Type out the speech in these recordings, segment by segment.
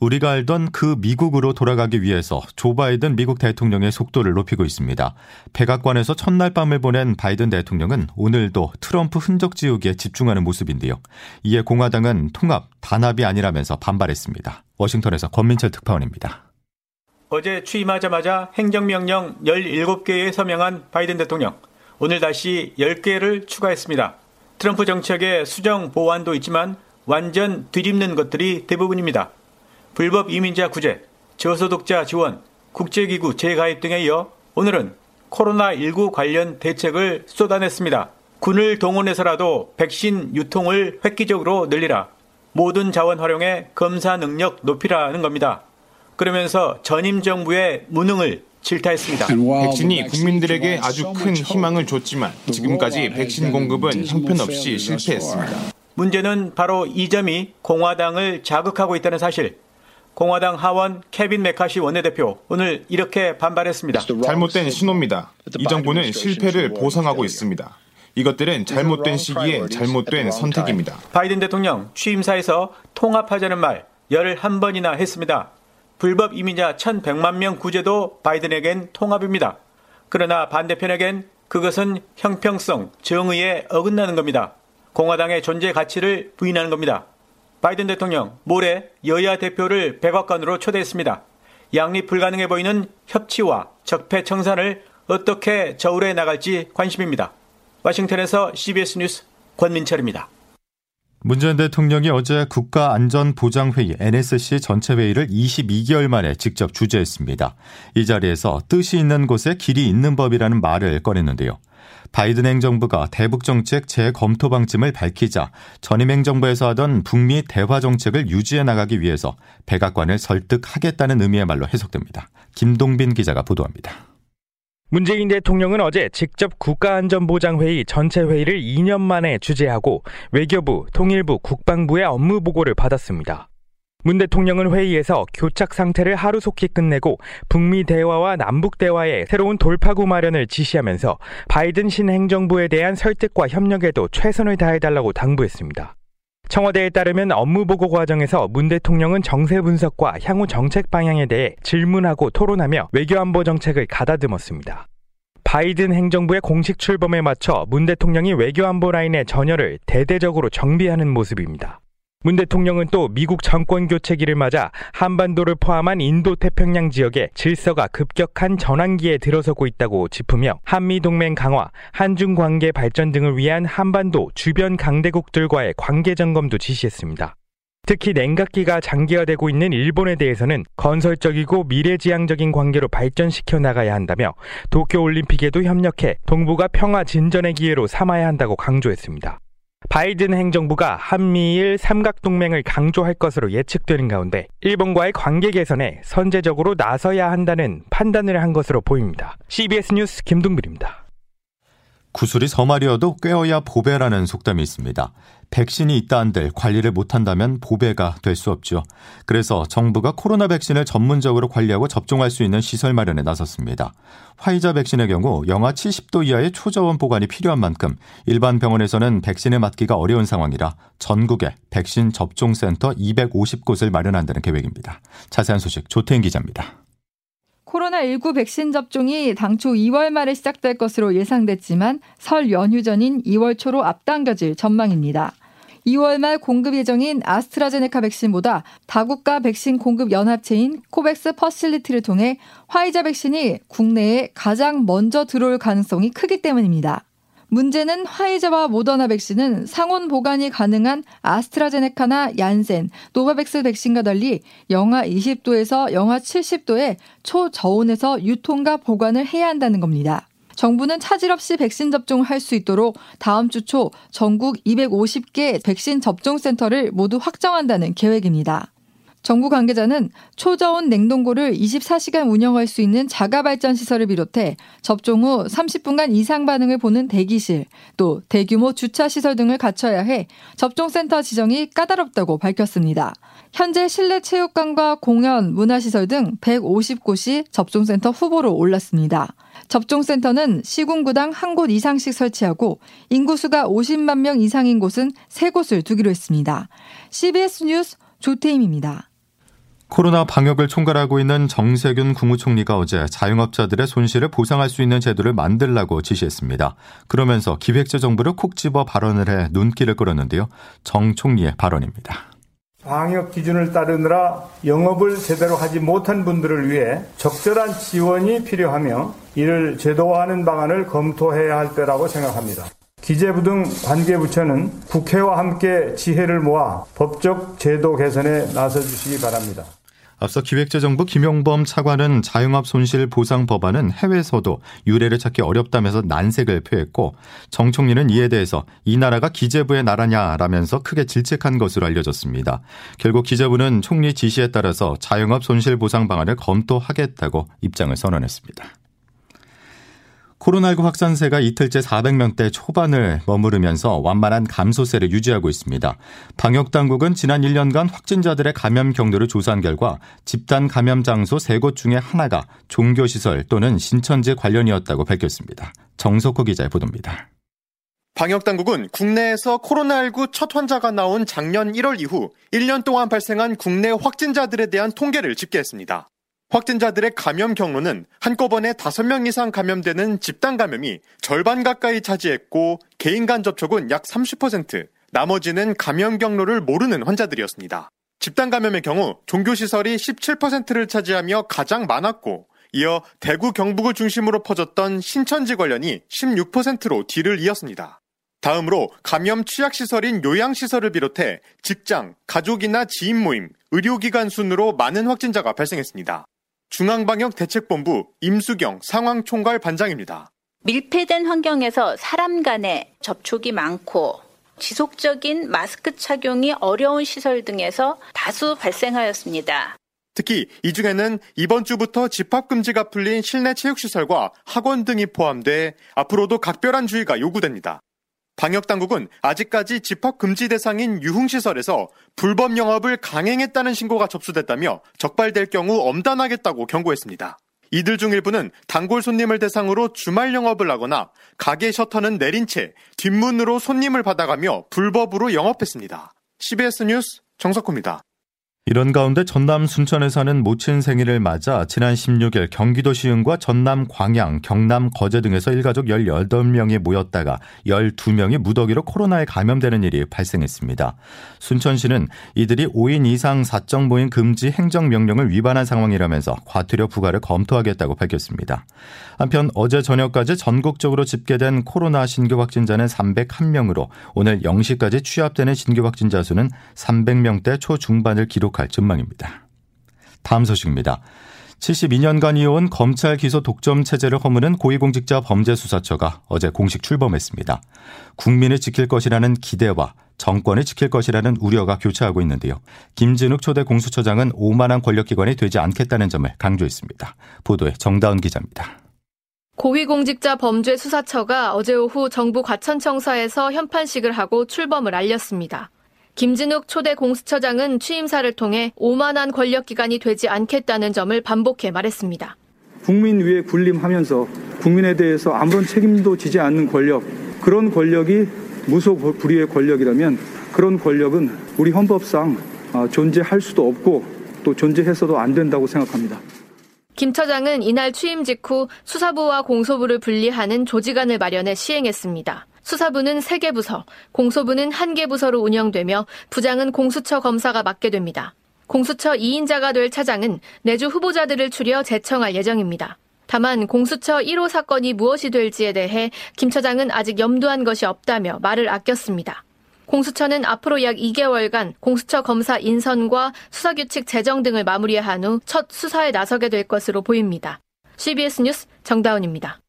우리가 알던 그 미국으로 돌아가기 위해서 조 바이든 미국 대통령의 속도를 높이고 있습니다. 백악관에서 첫날 밤을 보낸 바이든 대통령은 오늘도 트럼프 흔적 지우기에 집중하는 모습인데요. 이에 공화당은 통합, 단합이 아니라면서 반발했습니다. 워싱턴에서 권민철 특파원입니다. 어제 취임하자마자 행정명령 17개에 서명한 바이든 대통령. 오늘 다시 10개를 추가했습니다. 트럼프 정책의 수정 보완도 있지만 완전 뒤집는 것들이 대부분입니다. 불법 이민자 구제, 저소득자 지원, 국제기구 재가입 등에 이어 오늘은 코로나19 관련 대책을 쏟아냈습니다. 군을 동원해서라도 백신 유통을 획기적으로 늘리라. 모든 자원 활용해 검사 능력 높이라는 겁니다. 그러면서 전임 정부의 무능을 질타했습니다. 백신이 국민들에게 아주 큰 희망을 줬지만 지금까지 백신 공급은 형편없이 실패했습니다. 문제는 바로 이 점이 공화당을 자극하고 있다는 사실. 공화당 하원 케빈 메카시 원내대표 오늘 이렇게 반발했습니다. 잘못된 신호입니다. 이 정부는 실패를 보상하고 있습니다. 이것들은 잘못된 시기에 잘못된 선택입니다. 바이든 대통령 취임사에서 통합하자는 말 11번이나 했습니다. 불법 이민자 1100만 명 구제도 바이든에겐 통합입니다. 그러나 반대편에겐 그것은 형평성, 정의에 어긋나는 겁니다. 공화당의 존재 가치를 부인하는 겁니다. 바이든 대통령 모레 여야 대표를 백악관으로 초대했습니다. 양립 불가능해 보이는 협치와 적폐 청산을 어떻게 저울해 나갈지 관심입니다. 워싱턴에서 CBS 뉴스 권민철입니다. 문재인 대통령이 어제 국가안전보장회의 NSC 전체 회의를 22개월 만에 직접 주재했습니다. 이 자리에서 뜻이 있는 곳에 길이 있는 법이라는 말을 꺼냈는데요. 바이든 행정부가 대북 정책 재검토 방침을 밝히자 전임 행정부에서 하던 북미 대화 정책을 유지해 나가기 위해서 백악관을 설득하겠다는 의미의 말로 해석됩니다. 김동빈 기자가 보도합니다. 문재인 대통령은 어제 직접 국가안전보장회의 전체 회의를 2년 만에 주재하고 외교부, 통일부, 국방부의 업무 보고를 받았습니다. 문 대통령은 회의에서 교착 상태를 하루속히 끝내고 북미 대화와 남북 대화의 새로운 돌파구 마련을 지시하면서 바이든 신행정부에 대한 설득과 협력에도 최선을 다해달라고 당부했습니다. 청와대에 따르면 업무 보고 과정에서 문 대통령은 정세 분석과 향후 정책 방향에 대해 질문하고 토론하며 외교안보 정책을 가다듬었습니다. 바이든 행정부의 공식 출범에 맞춰 문 대통령이 외교안보 라인의 전열을 대대적으로 정비하는 모습입니다. 문 대통령은 또 미국 정권 교체기를 맞아 한반도를 포함한 인도 태평양 지역에 질서가 급격한 전환기에 들어서고 있다고 짚으며 한미 동맹 강화, 한중 관계 발전 등을 위한 한반도 주변 강대국들과의 관계 점검도 지시했습니다. 특히 냉각기가 장기화되고 있는 일본에 대해서는 건설적이고 미래지향적인 관계로 발전시켜 나가야 한다며 도쿄올림픽에도 협력해 동북아 평화 진전의 기회로 삼아야 한다고 강조했습니다. 바이든 행정부가 한미일 삼각동맹을 강조할 것으로 예측되는 가운데 일본과의 관계 개선에 선제적으로 나서야 한다는 판단을 한 것으로 보입니다. CBS 뉴스 김동빈입니다. 구슬이 서말이어도 꿰어야 보배라는 속담이 있습니다. 백신이 있다 한들 관리를 못한다면 보배가 될 수 없죠. 그래서 정부가 코로나 백신을 전문적으로 관리하고 접종할 수 있는 시설 마련에 나섰습니다. 화이자 백신의 경우 영하 70도 이하의 초저온 보관이 필요한 만큼 일반 병원에서는 백신을 맞기가 어려운 상황이라 전국에 백신 접종센터 250곳을 마련한다는 계획입니다. 자세한 소식 조태인 기자입니다. 코로나19 백신 접종이 당초 2월 말에 시작될 것으로 예상됐지만 설 연휴 전인 2월 초로 앞당겨질 전망입니다. 2월 말 공급 예정인 아스트라제네카 백신보다 다국가 백신 공급 연합체인 코백스 퍼실리티를 통해 화이자 백신이 국내에 가장 먼저 들어올 가능성이 크기 때문입니다. 문제는 화이자와 모더나 백신은 상온 보관이 가능한 아스트라제네카나 얀센, 노바백스 백신과 달리 영하 20도에서 영하 70도의 초저온에서 유통과 보관을 해야 한다는 겁니다. 정부는 차질 없이 백신 접종을 할 수 있도록 다음 주 초 전국 250개 백신 접종 센터를 모두 확정한다는 계획입니다. 정부 관계자는 초저온 냉동고를 24시간 운영할 수 있는 자가 발전 시설을 비롯해 접종 후 30분간 이상 반응을 보는 대기실, 또 대규모 주차 시설 등을 갖춰야 해 접종센터 지정이 까다롭다고 밝혔습니다. 현재 실내 체육관과 공연, 문화시설 등 150곳이 접종센터 후보로 올랐습니다. 접종센터는 시군구당 한 곳 이상씩 설치하고 인구수가 50만 명 이상인 곳은 3곳을 두기로 했습니다. CBS 뉴스 조태임입니다. 코로나 방역을 총괄하고 있는 정세균 국무총리가 어제 자영업자들의 손실을 보상할 수 있는 제도를 만들라고 지시했습니다. 그러면서 기획재정부를 콕 집어 발언을 해 눈길을 끌었는데요. 정 총리의 발언입니다. 방역 기준을 따르느라 영업을 제대로 하지 못한 분들을 위해 적절한 지원이 필요하며 이를 제도화하는 방안을 검토해야 할 때라고 생각합니다. 기재부 등 관계부처는 국회와 함께 지혜를 모아 법적 제도 개선에 나서 주시기 바랍니다. 앞서 기획재정부 김용범 차관은 자영업 손실 보상 법안은 해외에서도 유례를 찾기 어렵다면서 난색을 표했고 정 총리는 이에 대해서 이 나라가 기재부의 나라냐라면서 크게 질책한 것으로 알려졌습니다. 결국 기재부는 총리 지시에 따라서 자영업 손실 보상 방안을 검토하겠다고 입장을 선언했습니다. 코로나19 확산세가 이틀째 400명대 초반을 머무르면서 완만한 감소세를 유지하고 있습니다. 방역당국은 지난 1년간 확진자들의 감염 경로를 조사한 결과 집단 감염 장소 3곳 중에 하나가 종교시설 또는 신천지 관련이었다고 밝혔습니다. 정석호 기자의 보도입니다. 방역당국은 국내에서 코로나19 첫 환자가 나온 작년 1월 이후 1년 동안 발생한 국내 확진자들에 대한 통계를 집계했습니다. 확진자들의 감염 경로는 한꺼번에 5명 이상 감염되는 집단 감염이 절반 가까이 차지했고 개인 간 접촉은 약 30%, 나머지는 감염 경로를 모르는 환자들이었습니다. 집단 감염의 경우 종교시설이 17%를 차지하며 가장 많았고 이어 대구 경북을 중심으로 퍼졌던 신천지 관련이 16%로 뒤를 이었습니다. 다음으로 감염 취약 시설인 요양 시설을 비롯해 직장, 가족이나 지인 모임, 의료기관 순으로 많은 확진자가 발생했습니다. 중앙방역대책본부 임수경 상황총괄 반장입니다. 밀폐된 환경에서 사람 간의 접촉이 많고 지속적인 마스크 착용이 어려운 시설 등에서 다수 발생하였습니다. 특히 이 중에는 이번 주부터 집합금지가 풀린 실내 체육시설과 학원 등이 포함돼 앞으로도 각별한 주의가 요구됩니다. 방역당국은 아직까지 집합금지 대상인 유흥시설에서 불법 영업을 강행했다는 신고가 접수됐다며 적발될 경우 엄단하겠다고 경고했습니다. 이들 중 일부는 단골 손님을 대상으로 주말 영업을 하거나 가게 셔터는 내린 채 뒷문으로 손님을 받아가며 불법으로 영업했습니다. CBS 뉴스 정석호입니다. 이런 가운데 전남 순천에 사는 모친 생일을 맞아 지난 16일 경기도 시흥과 전남 광양, 경남 거제 등에서 일가족 18명이 모였다가 12명이 무더기로 코로나에 감염되는 일이 발생했습니다. 순천시는 이들이 5인 이상 사적 모임 금지 행정명령을 위반한 상황이라면서 과태료 부과를 검토하겠다고 밝혔습니다. 한편 어제 저녁까지 전국적으로 집계된 코로나 신규 확진자는 301명으로 오늘 0시까지 취합되는 신규 확진자 수는 300명대 초중반을 기록 할 전망입니다. 다음 소식입니다. 72년간 이어온 검찰 기소 독점 체제를 허무는 고위공직자 범죄수사처가 어제 공식 출범했습니다. 국민을 지킬 것이라는 기대와 정권을 지킬 것이라는 우려가 교차하고 있는데요. 김진욱 초대 공수처장은 오만한 권력기관이 되지 않겠다는 점을 강조했습니다. 보도에 정다운 기자입니다. 고위공직자 범죄수사처가 어제 오후 정부 과천청사에서 현판식을 하고 출범을 알렸습니다. 김진욱 초대 공수처장은 취임사를 통해 오만한 권력기관이 되지 않겠다는 점을 반복해 말했습니다. 국민 위에 군림하면서 국민에 대해서 아무런 책임도 지지 않는 권력, 그런 권력이 무소 불위의 권력이라면 그런 권력은 우리 헌법상 아, 존재할 수도 없고 또 존재해서도 안 된다고 생각합니다. 김 처장은 이날 취임 직후 수사부와 공소부를 분리하는 조직안을 마련해 시행했습니다. 수사부는 3개 부서, 공소부는 1개 부서로 운영되며 부장은 공수처 검사가 맡게 됩니다. 공수처 2인자가 될 차장은 내주 후보자들을 추려 제청할 예정입니다. 다만 공수처 1호 사건이 무엇이 될지에 대해 김 처장은 아직 염두한 것이 없다며 말을 아꼈습니다. 공수처는 앞으로 약 2개월간 공수처 검사 인선과 수사규칙 제정 등을 마무리한 후 첫 수사에 나서게 될 것으로 보입니다. CBS 뉴스 정다운입니다.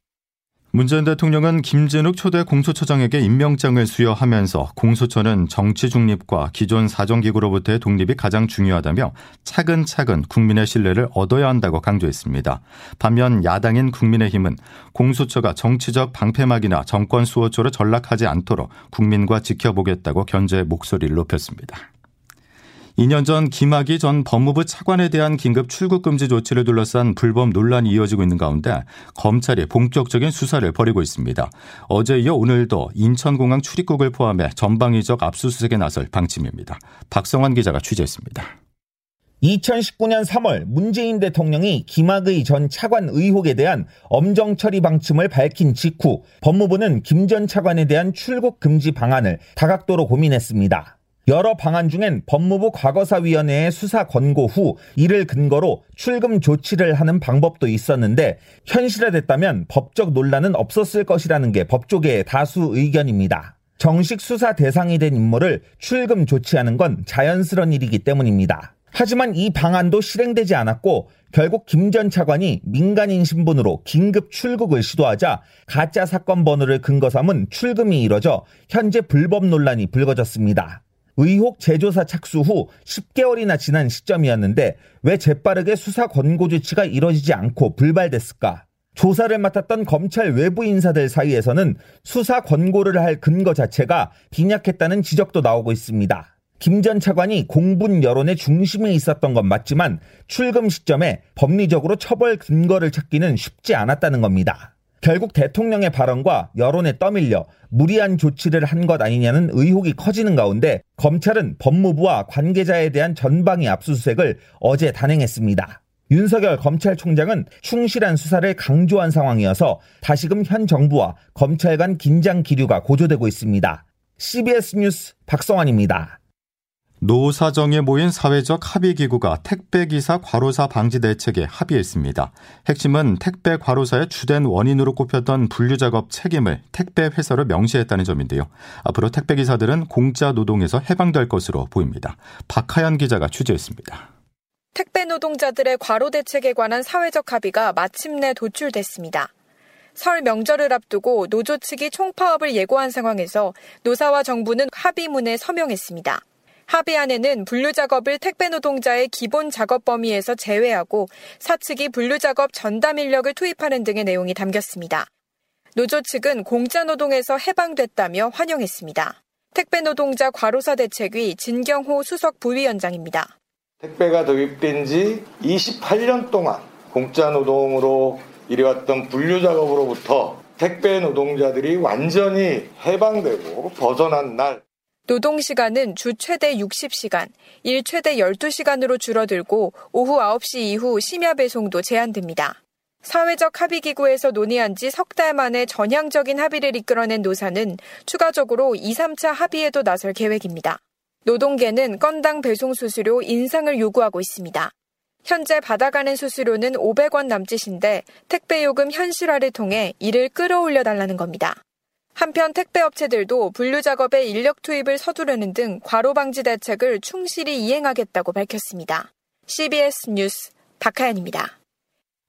문재인 대통령은 김진욱 초대 공수처장에게 임명장을 수여하면서 공수처는 정치 중립과 기존 사정기구로부터의 독립이 가장 중요하다며 차근차근 국민의 신뢰를 얻어야 한다고 강조했습니다. 반면 야당인 국민의힘은 공수처가 정치적 방패막이나 정권 수호처로 전락하지 않도록 국민과 지켜보겠다고 견제 목소리를 높였습니다. 2년 전 김학의 전 법무부 차관에 대한 긴급 출국 금지 조치를 둘러싼 불법 논란이 이어지고 있는 가운데 검찰이 본격적인 수사를 벌이고 있습니다. 어제 이어 오늘도 인천공항 출입국을 포함해 전방위적 압수수색에 나설 방침입니다. 박성환 기자가 취재했습니다. 2019년 3월 문재인 대통령이 김학의 전 차관 의혹에 대한 엄정 처리 방침을 밝힌 직후 법무부는 김 전 차관에 대한 출국 금지 방안을 다각도로 고민했습니다. 여러 방안 중엔 법무부 과거사위원회의 수사 권고 후 이를 근거로 출금 조치를 하는 방법도 있었는데 현실화됐다면 법적 논란은 없었을 것이라는 게 법조계의 다수 의견입니다. 정식 수사 대상이 된 인물을 출금 조치하는 건 자연스러운 일이기 때문입니다. 하지만 이 방안도 실행되지 않았고 결국 김 전 차관이 민간인 신분으로 긴급 출국을 시도하자 가짜 사건 번호를 근거 삼은 출금이 이뤄져 현재 불법 논란이 불거졌습니다. 의혹 재조사 착수 후 10개월이나 지난 시점이었는데 왜 재빠르게 수사 권고 조치가 이뤄지지 않고 불발됐을까? 조사를 맡았던 검찰 외부 인사들 사이에서는 수사 권고를 할 근거 자체가 빈약했다는 지적도 나오고 있습니다. 김 전 차관이 공분 여론의 중심에 있었던 건 맞지만 출금 시점에 법리적으로 처벌 근거를 찾기는 쉽지 않았다는 겁니다. 결국 대통령의 발언과 여론에 떠밀려 무리한 조치를 한 것 아니냐는 의혹이 커지는 가운데 검찰은 법무부와 관계자에 대한 전방위 압수수색을 어제 단행했습니다. 윤석열 검찰총장은 충실한 수사를 강조한 상황이어서 다시금 현 정부와 검찰 간 긴장 기류가 고조되고 있습니다. CBS 뉴스 박성환입니다. 노사정에 모인 사회적 합의기구가 택배기사 과로사 방지 대책에 합의했습니다. 핵심은 택배 과로사의 주된 원인으로 꼽혔던 분류작업 책임을 택배 회사로 명시했다는 점인데요. 앞으로 택배기사들은 공짜 노동에서 해방될 것으로 보입니다. 박하연 기자가 취재했습니다. 택배 노동자들의 과로 대책에 관한 사회적 합의가 마침내 도출됐습니다. 설 명절을 앞두고 노조 측이 총파업을 예고한 상황에서 노사와 정부는 합의문에 서명했습니다. 합의안에는 분류 작업을 택배 노동자의 기본 작업 범위에서 제외하고 사측이 분류 작업 전담 인력을 투입하는 등의 내용이 담겼습니다. 노조 측은 공짜 노동에서 해방됐다며 환영했습니다. 택배 노동자 과로사 대책위 진경호 수석 부위원장입니다. 택배가 도입된 지 28년 동안 공짜 노동으로 이뤄왔던 분류 작업으로부터 택배 노동자들이 완전히 해방되고 벗어난 날 노동 시간은 주 최대 60시간, 일 최대 12시간으로 줄어들고 오후 9시 이후 심야 배송도 제한됩니다. 사회적 합의기구에서 논의한 지 석 달 만에 전향적인 합의를 이끌어낸 노사는 추가적으로 2, 3차 합의에도 나설 계획입니다. 노동계는 건당 배송 수수료 인상을 요구하고 있습니다. 현재 받아가는 수수료는 500원 남짓인데 택배요금 현실화를 통해 이를 끌어올려 달라는 겁니다. 한편 택배업체들도 분류 작업에 인력 투입을 서두르는 등 과로 방지 대책을 충실히 이행하겠다고 밝혔습니다. CBS 뉴스 박하연입니다.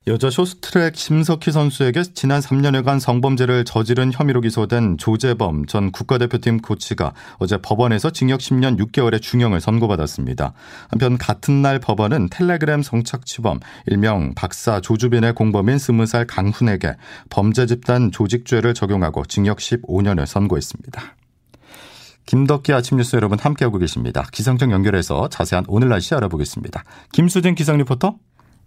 여자 쇼스트랙 심석희 선수에게 지난 3년여간 성범죄를 저지른 혐의로 기소된 조재범 전 국가대표팀 코치가 어제 법원에서 징역 10년 6개월의 중형을 선고받았습니다. 한편 같은 날 법원은 텔레그램 성착취범 일명 박사 조주빈의 공범인 20살 강훈에게 범죄 집단 조직죄를 적용하고 징역 15년을 선고했습니다. 김덕기 아침 뉴스 여러분 함께하고 계십니다. 기상청 연결해서 자세한 오늘 날씨 알아보겠습니다. 김수진 기상 리포터.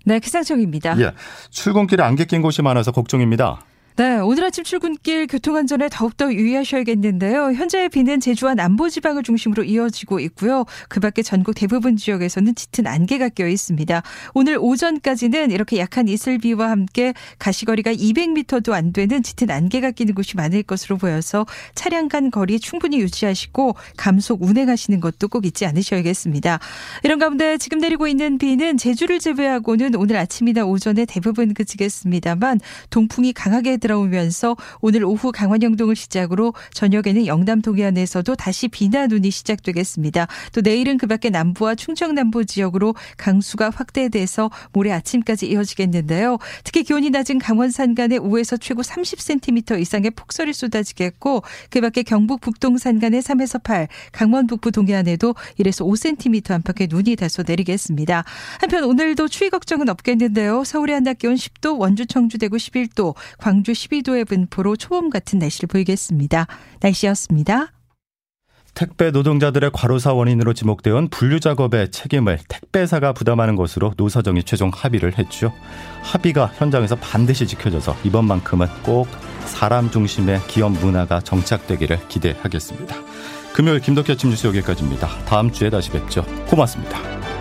네, 기상청입니다. 예. 출근길에 안개 낀 곳이 많아서 걱정입니다. 네, 오늘 아침 출근길 교통안전에 더욱더 유의하셔야겠는데요. 현재 비는 제주와 남부지방을 중심으로 이어지고 있고요. 그 밖에 전국 대부분 지역에서는 짙은 안개가 껴 있습니다. 오늘 오전까지는 이렇게 약한 이슬비와 함께 가시거리가 200m도 안 되는 짙은 안개가 끼는 곳이 많을 것으로 보여서 차량 간 거리 충분히 유지하시고 감속 운행하시는 것도 꼭 잊지 않으셔야겠습니다. 이런 가운데 지금 내리고 있는 비는 제주를 제외하고는 오늘 아침이나 오전에 대부분 그치겠습니다만 동풍이 강하게 들어오면서 오늘 오후 강원 영동을 시작으로 저녁에는 영남 동해안에서도 다시 비나 눈이 시작되겠습니다. 또 내일은 그 밖에 남부와 충청 남부 지역으로 강수가 확대돼서 모레 아침까지 이어지겠는데요. 특히 기온이 낮은 강원 산간에 5에서 최고 30cm 이상의 폭설이 쏟아지겠고 그 밖에 경북 북동 산간에 3에서 8, 강원 북부 동해안에도 1에서 5cm 안팎의 눈이 다소 내리겠습니다. 한편 오늘도 추위 걱정은 없겠는데요. 서울의 한낮 기온 10도, 원주 청주 대구 11도, 광주 12도의 분포로 초봄 같은 날씨를 보이겠습니다. 날씨였습니다. 택배 노동자들의 과로사 원인으로 지목되어 분류 작업의 책임을 택배사가 부담하는 것으로 노사정이 최종 합의를 했죠. 합의가 현장에서 반드시 지켜져서 이번만큼은 꼭 사람 중심의 기업 문화가 정착되기를 기대하겠습니다. 금요일 김덕현 아침 뉴스 여기까지입니다. 다음 주에 다시 뵙죠. 고맙습니다.